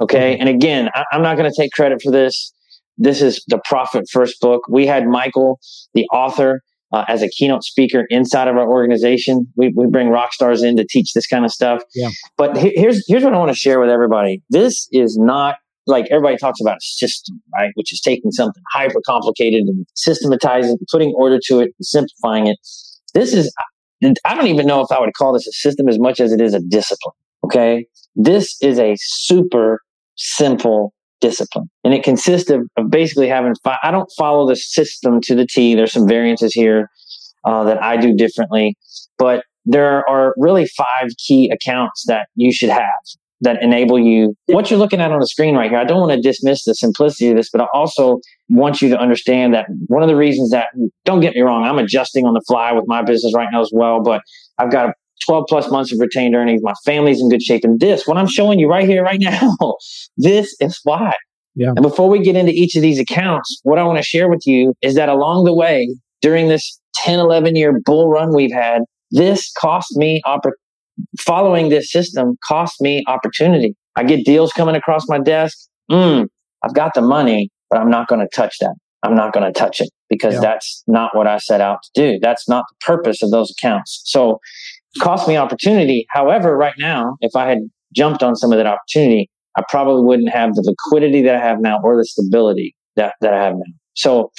Okay. Mm-hmm. And again, I, I'm not going to take credit for this. This is the Profit First book. We had Michael, the author, uh, as a keynote speaker inside of our organization. We, we bring rock stars in to teach this kind of stuff. Yeah. But he, here's here's what I want to share with everybody. This is not like everybody talks about a system, right? Which is taking something hyper complicated and systematizing, putting order to it, and simplifying it. This is I don't even know if I would call this a system as much as it is a discipline. Okay. This is a super simple discipline. And it consists of, of basically having, fi- I don't follow the system to the T. There's some variances here uh, that I do differently, but there are really five key accounts that you should have that enable you. What you're looking at on the screen right here, I don't want to dismiss the simplicity of this, but I also want you to understand that one of the reasons that, don't get me wrong, I'm adjusting on the fly with my business right now as well, but I've got 12 plus months of retained earnings. My family's in good shape. And this, what I'm showing you right here, right now, this is why. Yeah. And before we get into each of these accounts, what I want to share with you is that along the way, during this 10, 11 year bull run we've had, this cost me oppor- following this system cost me opportunity. I get deals coming across my desk. Mm, I've got the money, but I'm not going to touch that. I'm not going to touch it because yeah. that's not what I set out to do. That's not the purpose of those accounts. So cost me opportunity. However, right now, if I had jumped on some of that opportunity, I probably wouldn't have the liquidity that I have now or the stability that, that I have now. So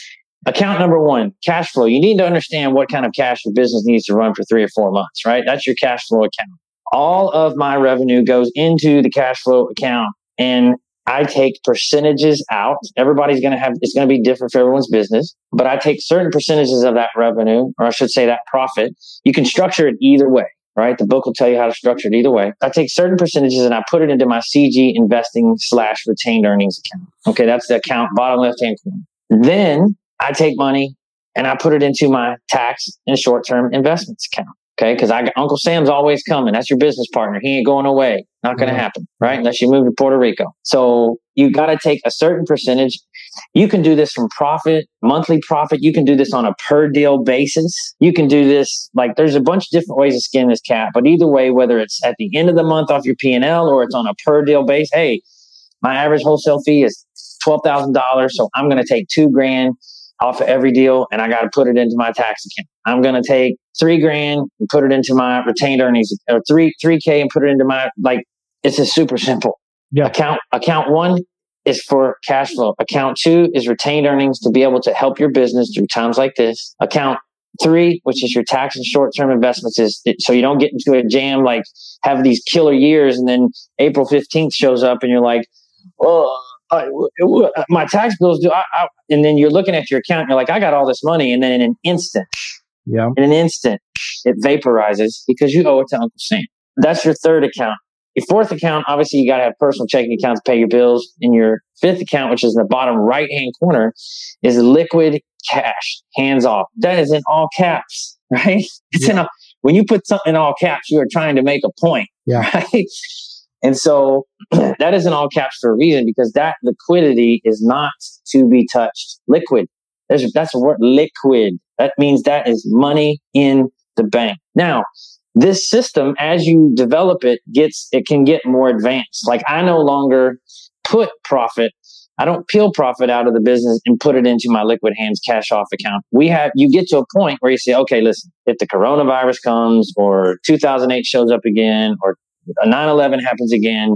account number one, cash flow. You need to understand what kind of cash your business needs to run for three or four months, right? That's your cash flow account. All of my revenue goes into the cash flow account and I take percentages out. Everybody's going to have, it's going to be different for everyone's business, but I take certain percentages of that revenue, or I should say that profit. You can structure it either way, right? The book will tell you how to structure it either way. I take certain percentages and I put it into my CG investing slash retained earnings account. Okay. That's the account bottom left hand corner. Then I take money and I put it into my tax and short term investments account. Okay. Cause I Uncle Sam's always coming. That's your business partner. He ain't going away. Not going to mm-hmm. happen, right? Unless you move to Puerto Rico. So you got to take a certain percentage. You can do this from profit, monthly profit. You can do this on a per deal basis. You can do this like there's a bunch of different ways to skin this cat. But either way, whether it's at the end of the month off your P and L or it's on a per deal base, hey, my average wholesale fee is twelve thousand dollars. So I'm going to take two grand off of every deal and I got to put it into my tax account. I'm going to take three grand and put it into my retained earnings or three, 3K and put it into my, like, it's a super simple. Yeah. Account, account one is for cash flow. Account two is retained earnings to be able to help your business through times like this. Account three, which is your tax and short term investments is so you don't get into a jam, like have these killer years and then April 15th shows up and you're like, oh, uh, my tax bills do. I, I, and then you're looking at your account, and you're like, I got all this money, and then in an instant, yeah, in an instant, it vaporizes because you owe it to Uncle Sam. That's your third account. Your fourth account, obviously, you got to have personal checking accounts to pay your bills. And your fifth account, which is in the bottom right hand corner, is liquid cash, hands off. That is in all caps, right? It's yeah. in a, when you put something in all caps, you are trying to make a point, yeah. right? And so that is in all caps for a reason because that liquidity is not to be touched. Liquid. There's, that's a word, liquid. That means that is money in the bank. Now, this system, as you develop it, gets, it can get more advanced. Like I no longer put profit. I don't peel profit out of the business and put it into my liquid hands cash off account. We have, you get to a point where you say, okay, listen, if the coronavirus comes or 2008 shows up again or 9-11 happens again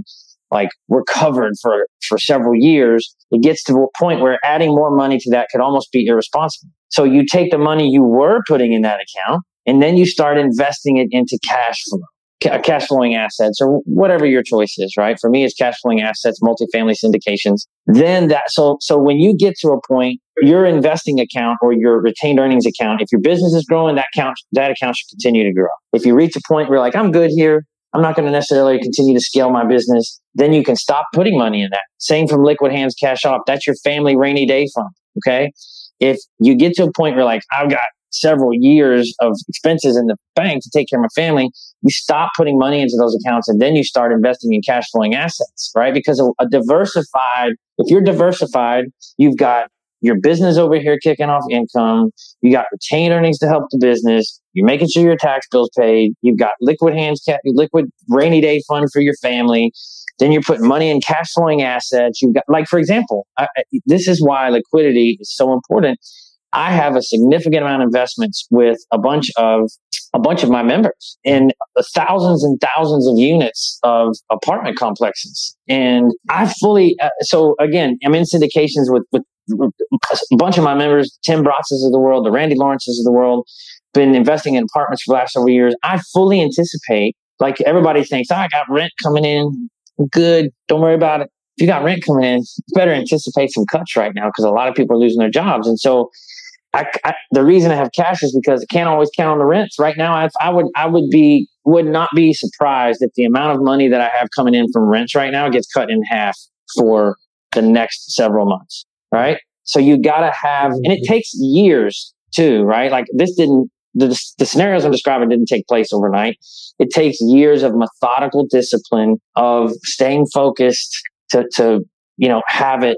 like we're covered for for several years it gets to a point where adding more money to that could almost be irresponsible so you take the money you were putting in that account and then you start investing it into cash flow uh, cash flowing assets or whatever your choice is, right? For me, it's cash flowing assets, multifamily syndications. Then that, so, so when you get to a point, your investing account or your retained earnings account, if your business is growing, that account, that account should continue to grow. If you reach a point where like, I'm good here. I'm not going to necessarily continue to scale my business. Then you can stop putting money in that. Same from liquid hands, cash off. That's your family rainy day fund. Okay. If you get to a point where like, I've got several years of expenses in the bank to take care of my family, you stop putting money into those accounts and then you start investing in cash flowing assets, right? Because a, a diversified, if you're diversified, you've got your business over here kicking off income. You got retained earnings to help the business. You're making sure your tax bill's paid. You've got liquid hands, liquid rainy day fund for your family. Then you're putting money in cash flowing assets. You've got, like, for example, I, this is why liquidity is so important I have a significant amount of investments with a bunch of a bunch of my members in thousands and thousands of units of apartment complexes. And I fully, uh, so again, I'm in syndications with, with, a bunch of my members, Tim Brotzes of the world, the Randy Lawrences of the world, been investing in apartments for the last several years. I fully anticipate, like everybody thinks, oh, I got rent coming in. Good. Don't worry about it. If you got rent coming in, better anticipate some cuts right now because a lot of people are losing their jobs. And so I, I, the reason I have cash is because I can't always count on the rents. Right now, I, I would I would be would not be surprised if the amount of money that I have coming in from rents right now gets cut in half for the next several months. Right. So you got to have, and it takes years too, right? Like this didn't, the, the scenarios I'm describing didn't take place overnight. It takes years of methodical discipline of staying focused to, to, you know, have it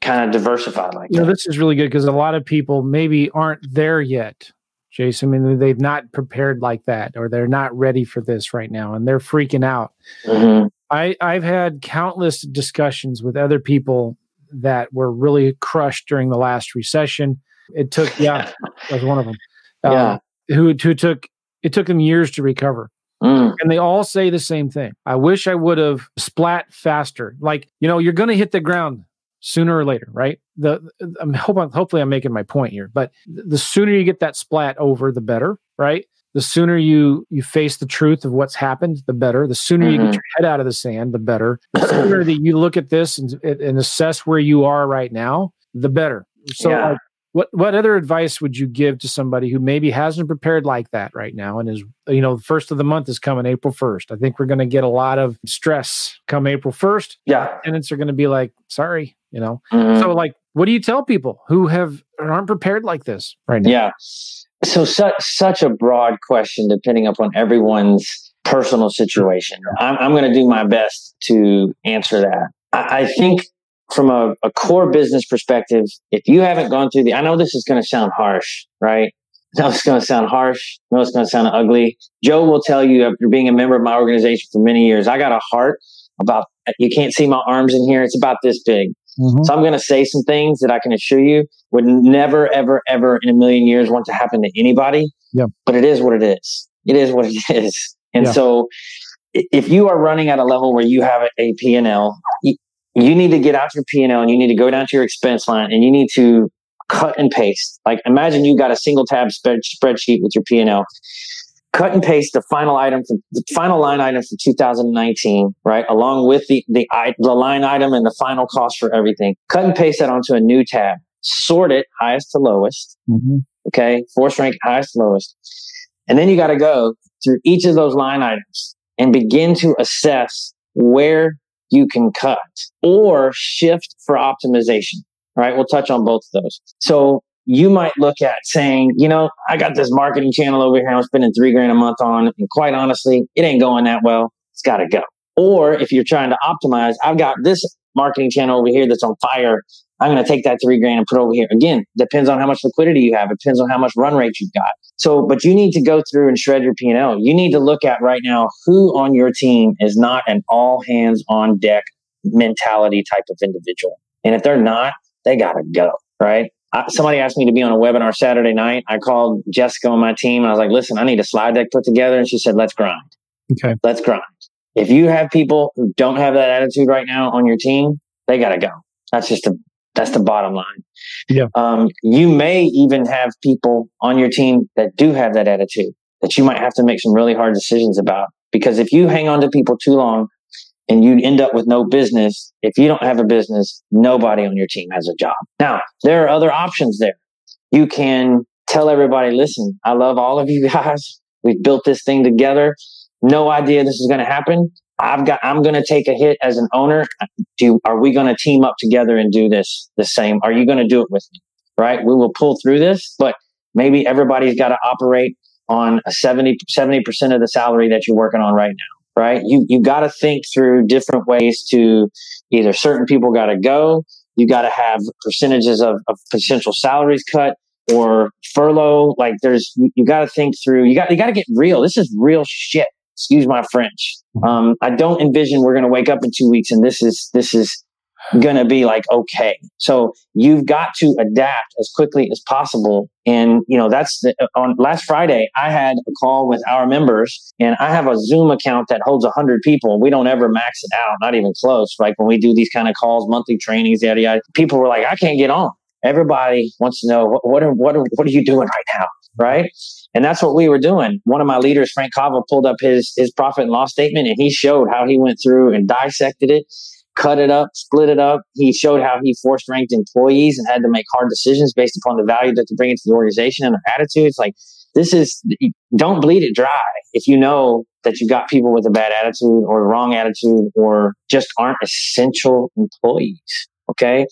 kind of diversified like you know, this is really good because a lot of people maybe aren't there yet. Jason, I mean, they've not prepared like that, or they're not ready for this right now, and they're freaking out. Mm-hmm. I, I've had countless discussions with other people that were really crushed during the last recession. It took, yeah, that was one of them. Yeah, um, who who took it took them years to recover. Mm. And they all say the same thing. I wish I would have splat faster. Like, you know, you're going to hit the ground sooner or later, right? The I'm hoping, hopefully I'm making my point here, but the sooner you get that splat over, the better, right? The sooner you you face the truth of what's happened, the better. The sooner mm-hmm. you get mm-hmm. your head out of the sand, the better. The sooner that you look at this and, and assess where you are right now, the better. So, yeah. like, what what other advice would you give to somebody who maybe hasn't prepared like that right now and is you know the first of the month is coming April 1st. I think we're going to get a lot of stress come April 1st. Yeah. Tenants are going to be like, "Sorry, you know mm-hmm. so like what do you tell people who have aren't prepared like this right now yeah so such such a broad question depending upon everyone's personal situation i'm, I'm going to do my best to answer that i, I think from a, a, core business perspective if you haven't gone through the i know this is going to sound harsh right know it's going to sound harsh. Know it's going to sound ugly. Joe will tell you after being a member of my organization for many years, I got a heart about, you can't see my arms in here. It's about this big. Mm-hmm. So I'm going to say some things that I can assure you would never, ever, ever in a million years want to happen to anybody. Yeah. But it is what it is. It is what it is. And yeah. so if you are running at a level where you have a P&L, you, you need to get out your P&L and you need to go down to your expense line and you need to cut and paste. Like imagine you got a single tab spread, spreadsheet with your P&L cut and paste the final item for the final line item for 2019, right? Along with the, the, the line item and the final cost for everything. Cut and paste that onto a new tab. Sort it highest to lowest. Mm-hmm. Okay. Force rank highest to lowest. And then you got to go through each of those line items and begin to assess where you can cut or shift for optimization. All right. We'll touch on both of those. So you might look at saying, you know, I got this marketing channel over here I'm spending three grand a month on. And quite honestly, it ain't going that well. It's got to go. Or if you're trying to optimize, I've got this marketing channel over here that's on fire. I'm going to take that three grand and put over here. Again, depends on how much liquidity you have. It depends on how much run rate you've got. So, but you need to go through and shred your P&L. You need to look at right now who on your team is not an all hands on deck mentality type of individual. And if they're not, they got to go, right? Somebody asked me to be on a webinar Saturday night. I called Jessica on my team and I was like, listen, I need a slide deck put together. And she said, let's grind. Okay. Let's grind. If you have people who don't have that attitude right now on your team, they got to go. That's just a, that's the bottom line. Yeah. Um, you may even have people on your team that do have that attitude that you might have to make some really hard decisions about because if you hang on to people too long and you end up with no business, if you don't have a business, nobody on your team has a job. Now, there are other options there. You can tell everybody, listen, I love all of you guys. We've built this thing together. No idea this is going to happen. I've got, I'm going to take a hit as an owner. Do, are we going to team up together and do this the same? Are you going to do it with me? Right. We will pull through this, but maybe everybody's got to operate on a 70, 70% of the salary that you're working on right now. Right. You, you got to think through different ways to either certain people got to go. You got to have percentages of, of potential salaries cut or furlough. Like there's, you, you got to think through, you got, you got to get real. This is real shit. Excuse my French. Mm-hmm. Um, I don't envision we're going to wake up in two weeks and this is, this is going to be like, okay. So you've got to adapt as quickly as possible. And, you know, that's the, uh, on last Friday, I had a call with our members and I have a Zoom account that holds a hundred people. We don't ever max it out, not even close. Like when we do these kind of calls, monthly trainings, yada, yada, people were like, I can't get on. Everybody wants to know what, what are, what are, what are you doing right now? Right. And that's what we were doing. One of my leaders, Frank Kava, pulled up his, his profit and loss statement and he showed how he went through and dissected it cut it up, split it up. He showed how he forced ranked employees and had to make hard decisions based upon the value that they bring into the organization and their attitudes. Like this is, don't bleed it dry. If you know that you've got people with a bad attitude or the wrong attitude or just aren't essential employees. Okay.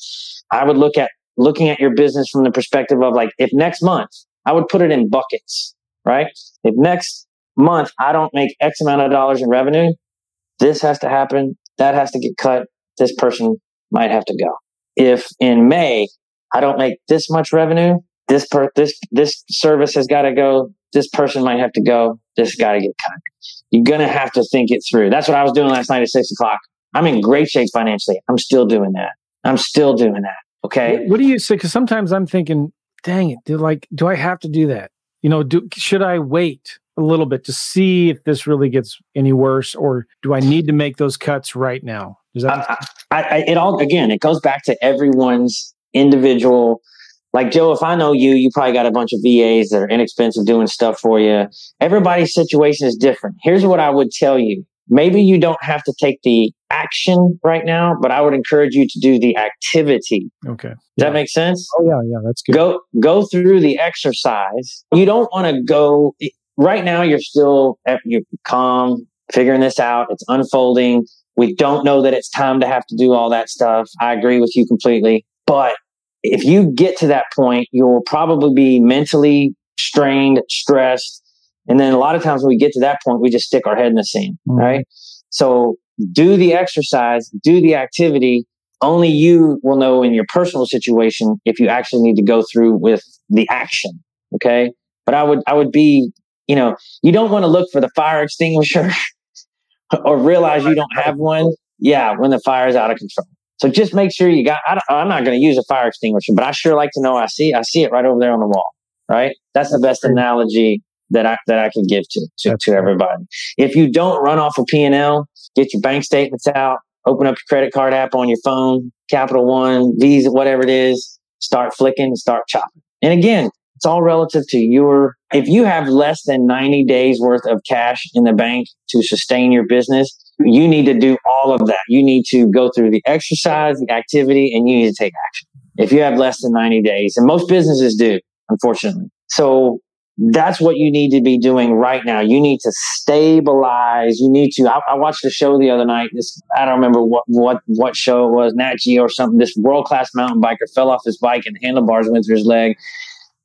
I would look at looking at your business from the perspective of like, if next month I would put it in buckets, right? If next month I don't make X amount of dollars in revenue, this has to happen. That has to get cut this person might have to go. If in May I don't make this much revenue, this per this this service has got to go. This person might have to go. This got to get cut. You're gonna have to think it through. That's what I was doing last night at six o'clock. I'm in great shape financially. I'm still doing that. I'm still doing that. Okay. What, do you say? Because sometimes I'm thinking, dang it, do like, do I have to do that? You know, do should I wait a little bit to see if this really gets any worse, or do I need to make those cuts right now? Does that? I, I, it all again, it goes back to everyone's individual. Like Joe, if I know you, you probably got a bunch of VAs that are inexpensive doing stuff for you. Everybody's situation is different. Here's what I would tell you. Maybe you don't have to take the action right now, but I would encourage you to do the activity. Okay. Does yeah. that make sense? Oh yeah, yeah, that's good. Go go through the exercise. You don't want to go right now you're still eh, you're calm, figuring this out. It's unfolding. We don't know that it's time to have to do all that stuff. I agree with you completely. But if you get to that point, you'll probably be mentally strained, stressed. And then a lot of times when we get to that point, we just stick our head in the sand, mm-hmm. right? So do the exercise, do the activity. Only you will know in your personal situation if you actually need to go through with the action. Okay. But I would, I would be, you know, you don't want to look for the fire extinguisher or realize you don't have one, yeah, when the fire is out of control. So just make sure you got. I am not going to use a fire extinguisher, but I sure like to know I see. I see it right over there on the wall. Right. That's the best analogy that I that I can give to to, to everybody. If you don't run off a P and L, get your bank statements out. Open up your credit card app on your phone, Capital One, Visa, whatever it is. Start flicking, start chopping. And again, it's all relative to your, if you have less than 90 days worth of cash in the bank to sustain your business, you need to do all of that. You need to go through the exercise, the activity, and you need to take action. If you have less than 90 days, and most businesses do, unfortunately. So that's what you need to be doing right now. You need to stabilize. You need to. I, I watched a show the other night. This I don't remember what what what show it was, Nat Geo or something. This world class mountain biker fell off his bike and handlebars went through his leg,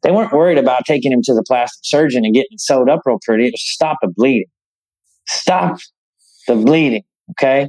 they weren't worried about taking him to the plastic surgeon and getting sewed up real pretty. It was stop the bleeding. Stop the bleeding. Okay.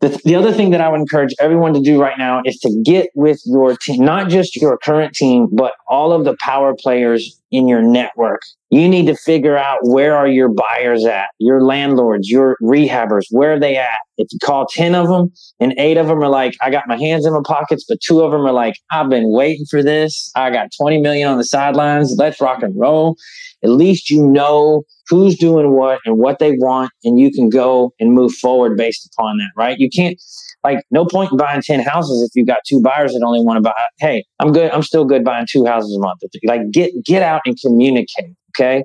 The, the other thing that I would encourage everyone to do right now is to get with your team, not just your current team, but all of the power players in your network. You need to figure out where are your buyers at, your landlords, your rehabbers, where are they at? If you call 10 of them and eight of them are like, I got my hands in my pockets, but two of them are like, I've been waiting for this. I got 20 million on the sidelines. Let's rock and roll. At least you know who's doing what and what they want, and you can go and move forward based upon that, right? You can't, like, no point in buying 10 houses if you've got two buyers that only want to buy. Hey, I'm good. I'm still good buying two houses a month. Like, get, get out and communicate. Okay.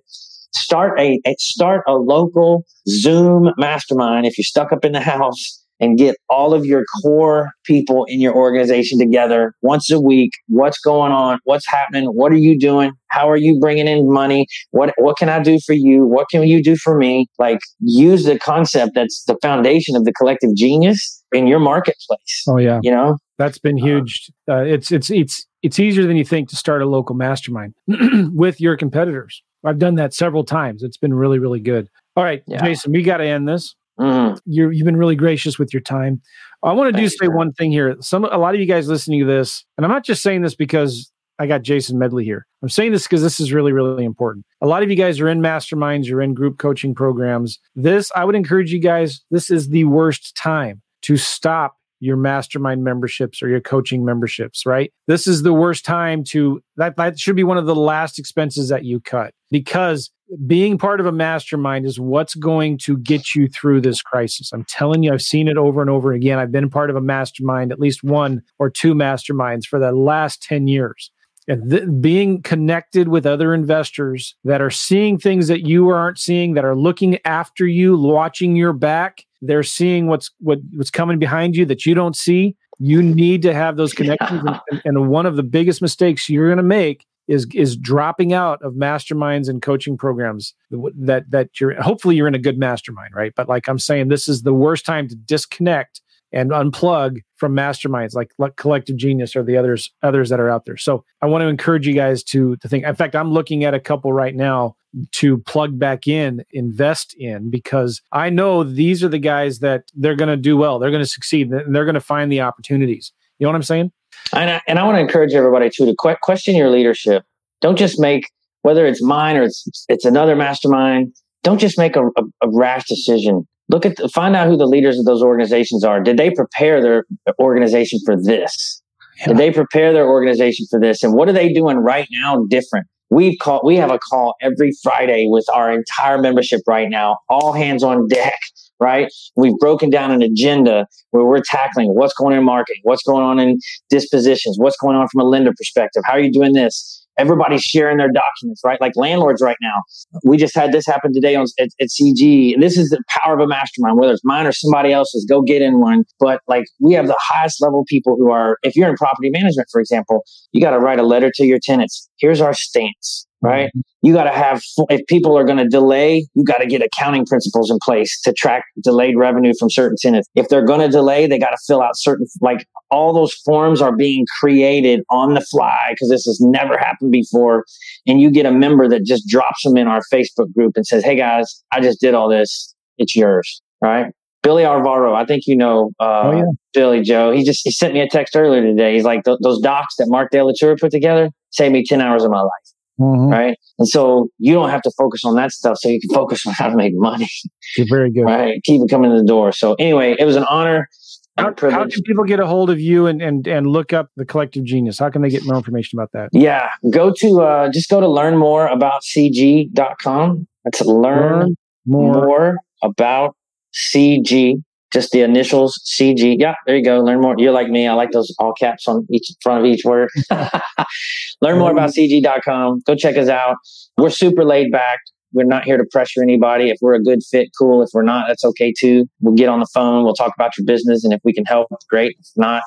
start a, start a local Zoom mastermind if you're stuck up in the house and get all of your core people in your organization together once a week. What's going on? What's happening? What are you doing? How are you bringing in money? What what can I do for you? What can you do for me? Like use the concept that's the foundation of the collective genius in your marketplace. Oh yeah, you know that's been huge. Uh, it's it's it's it's easier than you think to start a local mastermind with your competitors. I've done that several times. It's been really really good. All right, yeah. Jason, we got to end this. Mm. you have been really gracious with your time. I want to do say one thing here. Some a lot of you guys listening to this, and I'm not just saying this because I got Jason Medley here. I'm saying this because this is really, really important. A lot of you guys are in masterminds, you're in group coaching programs. This, I would encourage you guys, this is the worst time to stop your mastermind memberships or your coaching memberships, right? This is the worst time to that that should be one of the last expenses that you cut because being part of a mastermind is what's going to get you through this crisis. I'm telling you, I've seen it over and over again. I've been part of a mastermind, at least one or two masterminds for the last 10 years. And th- being connected with other investors that are seeing things that you aren't seeing, that are looking after you, watching your back, they're seeing what's what, what's coming behind you that you don't see. You need to have those connections. Yeah. And, and one of the biggest mistakes you're going to make is is dropping out of masterminds and coaching programs that that you're hopefully you're in a good mastermind right? But like i'm saying this is the worst time to disconnect and unplug from masterminds like, like collective genius or the others others that are out there. So i want to encourage you guys to to think in fact i'm looking at a couple right now to plug back in invest in because i know these are the guys that they're going to do well they're going to succeed and they're going to find the opportunities. You know what i'm saying and I, and I want to encourage everybody too to que- question your leadership. Don't just make whether it's mine or it's it's another mastermind. Don't just make a, a, a rash decision. Look at the, find out who the leaders of those organizations are. Did they prepare their organization for this? Yeah. Did they prepare their organization for this? And what are they doing right now different? We've called we have a call every Friday with our entire membership right now, all hands on deck right? We've broken down an agenda where we're tackling what's going on in marketing, what's going on in dispositions, what's going on from a lender perspective. How are you doing this? Everybody's sharing their documents, right? Like landlords right now. We just had this happen today on at, at CG. And this is the power of a mastermind, whether it's mine or somebody else's, go get in one. But like we have the highest level people who are, if you're in property management, for example, you got to write a letter to your tenants. Here's our stance right? Mm-hmm. You got to have, if people are going to delay, you got to get accounting principles in place to track delayed revenue from certain tenants. If they're going to delay, they got to fill out certain, like all those forms are being created on the fly because this has never happened before. And you get a member that just drops them in our Facebook group and says, Hey guys, I just did all this. It's yours, right? Billy Arvaro, I think you know uh, oh, yeah. Billy Joe. He just he sent me a text earlier today. He's like, those docs that Mark De La Tour put together saved me 10 hours of my life. Mm-hmm. Right. And so you don't have to focus on that stuff. So you can focus on how to make money. You're very good. Right. Keep it coming to the door. So anyway, it was an honor. How, how, can people get a hold of you and, and, and look up the collective genius? How can they get more information about that? Yeah. Go to, uh, just go to learn more about cg.com. That's learn, learn more. more about CG just the initials CG. Yeah, there you go. Learn more. You're like me. I like those all caps on each front of each word. Learn more about CG.com. Go check us out. We're super laid back. We're not here to pressure anybody. If we're a good fit, cool. If we're not, that's okay too. We'll get on the phone. We'll talk about your business. And if we can help, great. If not,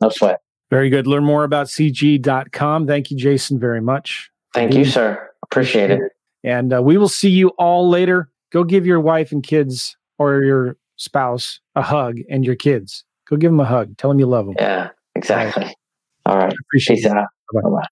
no sweat. Very good. Learn more about CG.com. Thank you, Jason, very much. Thank you, sir. Appreciate it. And uh, we will see you all later. Go give your wife and kids or your spouse a hug and your kids. Go give them a hug. Tell them you love them. Yeah, exactly. All right. Appreciate that. Bye bye.